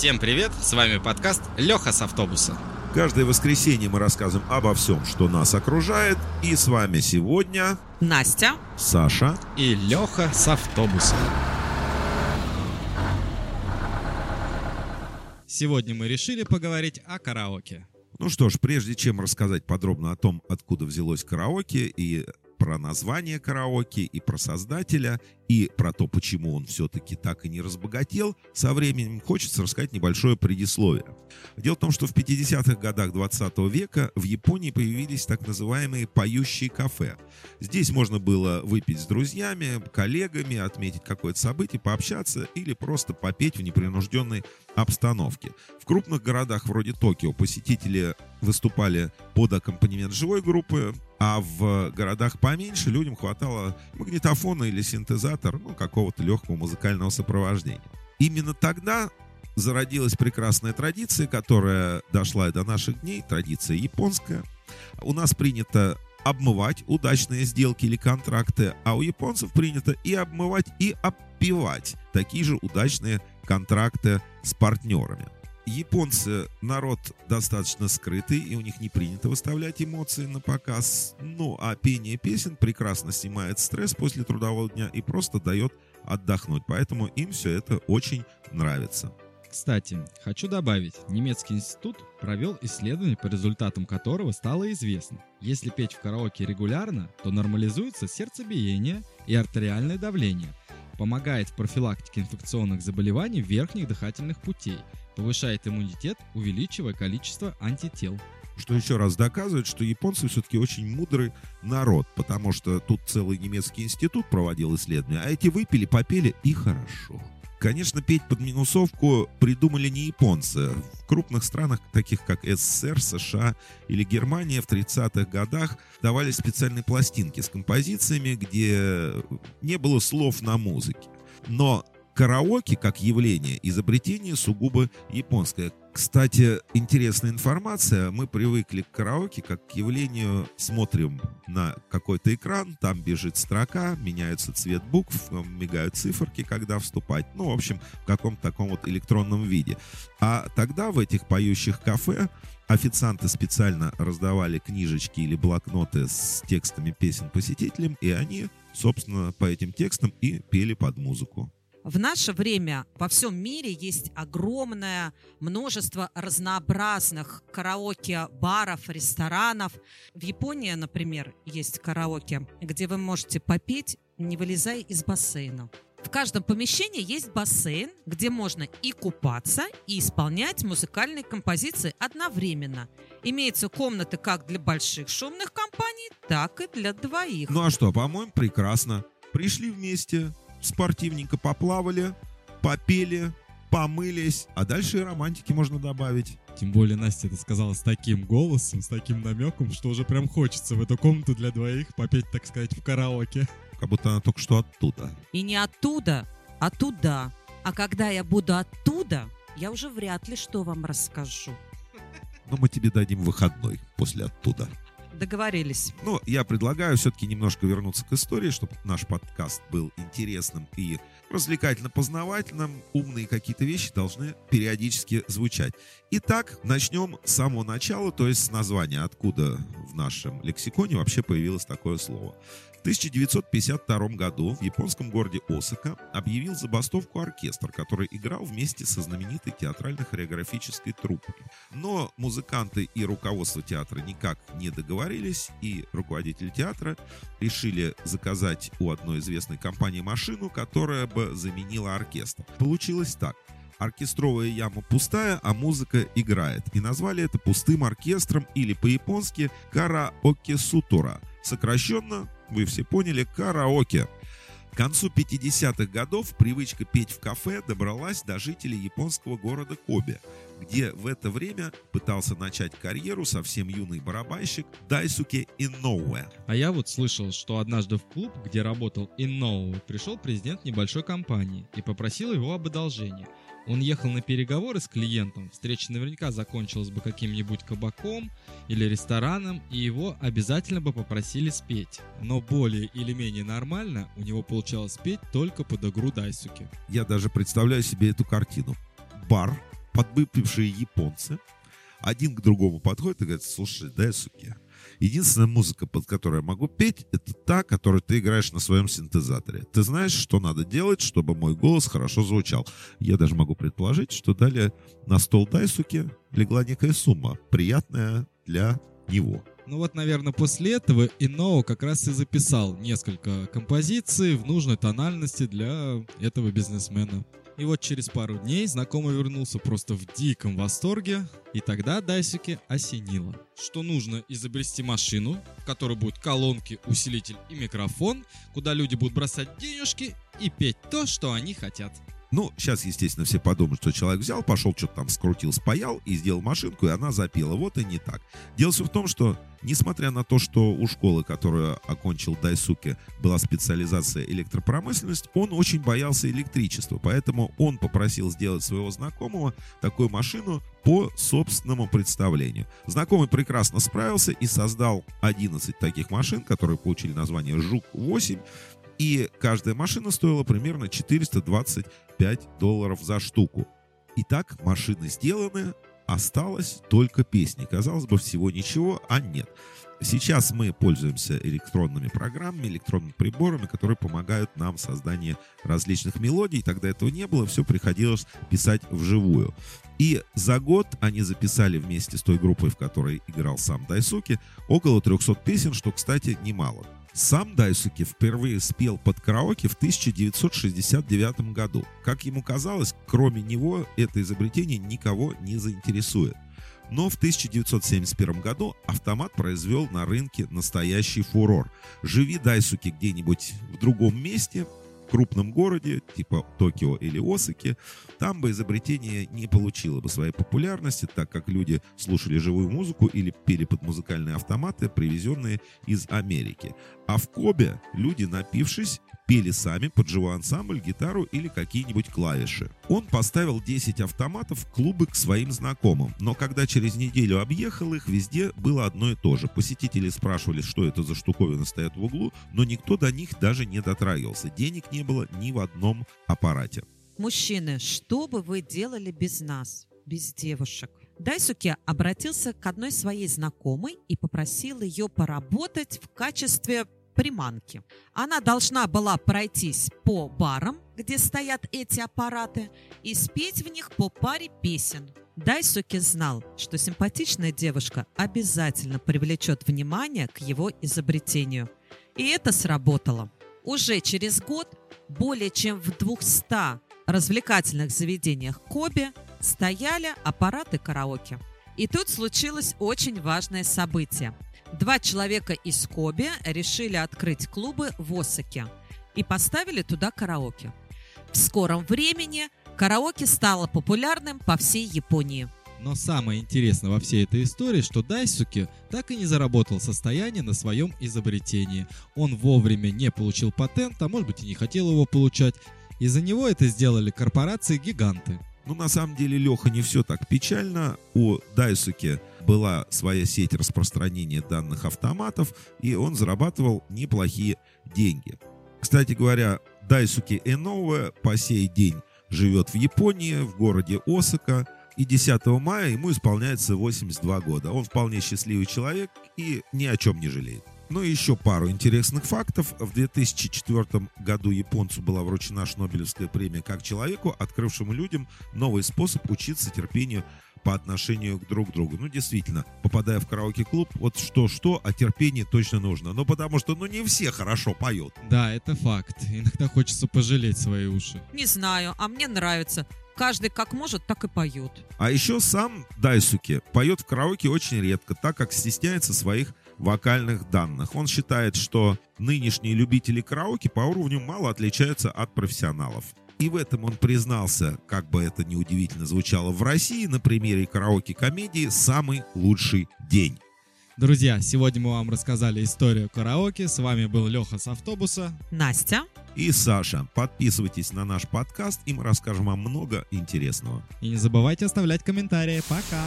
Всем привет, с вами подкаст Леха с автобуса. Каждое воскресенье мы рассказываем обо всем, что нас окружает. И с вами сегодня Настя. Саша. И Леха с автобуса. Сегодня мы решили поговорить о караоке. Ну что ж, прежде чем рассказать подробно о том, откуда взялось караоке и про название караоке, и про создателя, и про то, почему он все-таки так и не разбогател, со временем хочется рассказать небольшое предисловие. Дело в том, что в 50-х годах 20 века в Японии появились так называемые поющие кафе. Здесь можно было выпить с друзьями, коллегами, отметить какое-то событие, пообщаться или просто попеть в непринужденной обстановке. В крупных городах вроде Токио посетители выступали под аккомпанемент живой группы, а в городах поменьше людям хватало магнитофона или синтезатор, ну, какого-то легкого музыкального сопровождения. Именно тогда зародилась прекрасная традиция, которая дошла и до наших дней, традиция японская. У нас принято обмывать удачные сделки или контракты, а у японцев принято и обмывать, и опивать такие же удачные контракты с партнерами японцы народ достаточно скрытый, и у них не принято выставлять эмоции на показ. Ну, а пение песен прекрасно снимает стресс после трудового дня и просто дает отдохнуть. Поэтому им все это очень нравится. Кстати, хочу добавить, немецкий институт провел исследование, по результатам которого стало известно, если петь в караоке регулярно, то нормализуется сердцебиение и артериальное давление, помогает в профилактике инфекционных заболеваний верхних дыхательных путей, повышает иммунитет, увеличивая количество антител. Что еще раз доказывает, что японцы все-таки очень мудрый народ, потому что тут целый немецкий институт проводил исследования, а эти выпили, попели и хорошо. Конечно, петь под минусовку придумали не японцы. В крупных странах, таких как СССР, США или Германия, в 30-х годах давали специальные пластинки с композициями, где не было слов на музыке. Но караоке как явление изобретение сугубо японское. Кстати, интересная информация. Мы привыкли к караоке как к явлению. Смотрим на какой-то экран, там бежит строка, меняется цвет букв, мигают циферки, когда вступать. Ну, в общем, в каком-то таком вот электронном виде. А тогда в этих поющих кафе официанты специально раздавали книжечки или блокноты с текстами песен посетителям, и они, собственно, по этим текстам и пели под музыку. В наше время во всем мире есть огромное множество разнообразных караоке-баров, ресторанов. В Японии, например, есть караоке, где вы можете попеть, не вылезая из бассейна. В каждом помещении есть бассейн, где можно и купаться, и исполнять музыкальные композиции одновременно. Имеются комнаты как для больших шумных компаний, так и для двоих. Ну а что, по-моему, прекрасно. Пришли вместе, спортивненько поплавали, попели, помылись, а дальше и романтики можно добавить. Тем более Настя это сказала с таким голосом, с таким намеком, что уже прям хочется в эту комнату для двоих попеть, так сказать, в караоке. Как будто она только что оттуда. И не оттуда, а туда. А когда я буду оттуда, я уже вряд ли что вам расскажу. Но мы тебе дадим выходной после оттуда. Договорились. Ну, я предлагаю все-таки немножко вернуться к истории, чтобы наш подкаст был интересным и развлекательно-познавательным. Умные какие-то вещи должны периодически звучать. Итак, начнем с самого начала, то есть с названия, откуда в нашем лексиконе вообще появилось такое слово. В 1952 году в японском городе Осака объявил забастовку оркестр, который играл вместе со знаменитой театрально-хореографической труппой. Но музыканты и руководство театра никак не договорились, и руководители театра решили заказать у одной известной компании машину, которая бы заменила оркестр. Получилось так оркестровая яма пустая, а музыка играет. И назвали это пустым оркестром или по-японски караоке сутура. Сокращенно вы все поняли, караоке. К концу 50-х годов привычка петь в кафе добралась до жителей японского города Кобе, где в это время пытался начать карьеру совсем юный барабанщик Дайсуке Инноуэ. А я вот слышал, что однажды в клуб, где работал Инноуэ, пришел президент небольшой компании и попросил его об одолжении – он ехал на переговоры с клиентом, встреча наверняка закончилась бы каким-нибудь кабаком или рестораном, и его обязательно бы попросили спеть. Но более или менее нормально у него получалось спеть только под игру Дайсуки. Я даже представляю себе эту картину. Бар, подвыпившие японцы один к другому подходят и говорят, слушай, дай суки. Единственная музыка, под которой я могу петь, это та, которую ты играешь на своем синтезаторе. Ты знаешь, что надо делать, чтобы мой голос хорошо звучал. Я даже могу предположить, что далее на стол Дайсуки легла некая сумма, приятная для него. Ну вот, наверное, после этого Иноу как раз и записал несколько композиций в нужной тональности для этого бизнесмена. И вот через пару дней знакомый вернулся просто в диком восторге, и тогда Дайсуке осенило, что нужно изобрести машину, в которой будут колонки, усилитель и микрофон, куда люди будут бросать денежки и петь то, что они хотят. Ну, сейчас, естественно, все подумают, что человек взял, пошел, что-то там скрутил, спаял и сделал машинку, и она запела. Вот и не так. Дело все в том, что, несмотря на то, что у школы, которую окончил Дайсуке, была специализация электропромышленность, он очень боялся электричества. Поэтому он попросил сделать своего знакомого такую машину по собственному представлению. Знакомый прекрасно справился и создал 11 таких машин, которые получили название «Жук-8», и каждая машина стоила примерно 425 долларов за штуку. Итак, машины сделаны, осталось только песни. Казалось бы, всего ничего, а нет. Сейчас мы пользуемся электронными программами, электронными приборами, которые помогают нам в создании различных мелодий. Тогда этого не было, все приходилось писать вживую. И за год они записали вместе с той группой, в которой играл сам Дайсуки, около 300 песен, что, кстати, немало. Сам Дайсуки впервые спел под караоке в 1969 году. Как ему казалось, кроме него это изобретение никого не заинтересует. Но в 1971 году автомат произвел на рынке настоящий фурор. Живи Дайсуки где-нибудь в другом месте, крупном городе, типа Токио или Осаки, там бы изобретение не получило бы своей популярности, так как люди слушали живую музыку или пели под музыкальные автоматы, привезенные из Америки. А в Кобе люди, напившись, пели сами под живой ансамбль, гитару или какие-нибудь клавиши. Он поставил 10 автоматов в клубы к своим знакомым, но когда через неделю объехал их, везде было одно и то же. Посетители спрашивали, что это за штуковина стоят в углу, но никто до них даже не дотрагивался. Денег не было ни в одном аппарате. Мужчины, что бы вы делали без нас, без девушек? Дайсуке обратился к одной своей знакомой и попросил ее поработать в качестве приманки. Она должна была пройтись по барам, где стоят эти аппараты, и спеть в них по паре песен. Дайсуки знал, что симпатичная девушка обязательно привлечет внимание к его изобретению. И это сработало. Уже через год более чем в 200 развлекательных заведениях Коби стояли аппараты караоке. И тут случилось очень важное событие – Два человека из Коби решили открыть клубы в Осаке и поставили туда караоке. В скором времени караоке стало популярным по всей Японии. Но самое интересное во всей этой истории, что Дайсуки так и не заработал состояние на своем изобретении. Он вовремя не получил патент, а может быть и не хотел его получать. Из-за него это сделали корпорации-гиганты. Ну, на самом деле, Леха, не все так печально. У Дайсуки была своя сеть распространения данных автоматов, и он зарабатывал неплохие деньги. Кстати говоря, Дайсуки Энове по сей день живет в Японии, в городе Осака, и 10 мая ему исполняется 82 года. Он вполне счастливый человек и ни о чем не жалеет. Ну и еще пару интересных фактов. В 2004 году японцу была вручена Шнобелевская премия как человеку, открывшему людям новый способ учиться терпению по отношению к друг другу. Ну, действительно, попадая в караоке-клуб, вот что-что, а терпение точно нужно. Ну, потому что, ну, не все хорошо поют. Да, это факт. Иногда хочется пожалеть свои уши. Не знаю, а мне нравится. Каждый как может, так и поет. А еще сам Дайсуки поет в караоке очень редко, так как стесняется своих вокальных данных. Он считает, что нынешние любители караоке по уровню мало отличаются от профессионалов. И в этом он признался, как бы это ни удивительно звучало в России, на примере караоке-комедии «Самый лучший день». Друзья, сегодня мы вам рассказали историю караоке. С вами был Леха с автобуса. Настя. И Саша. Подписывайтесь на наш подкаст, и мы расскажем вам много интересного. И не забывайте оставлять комментарии. Пока!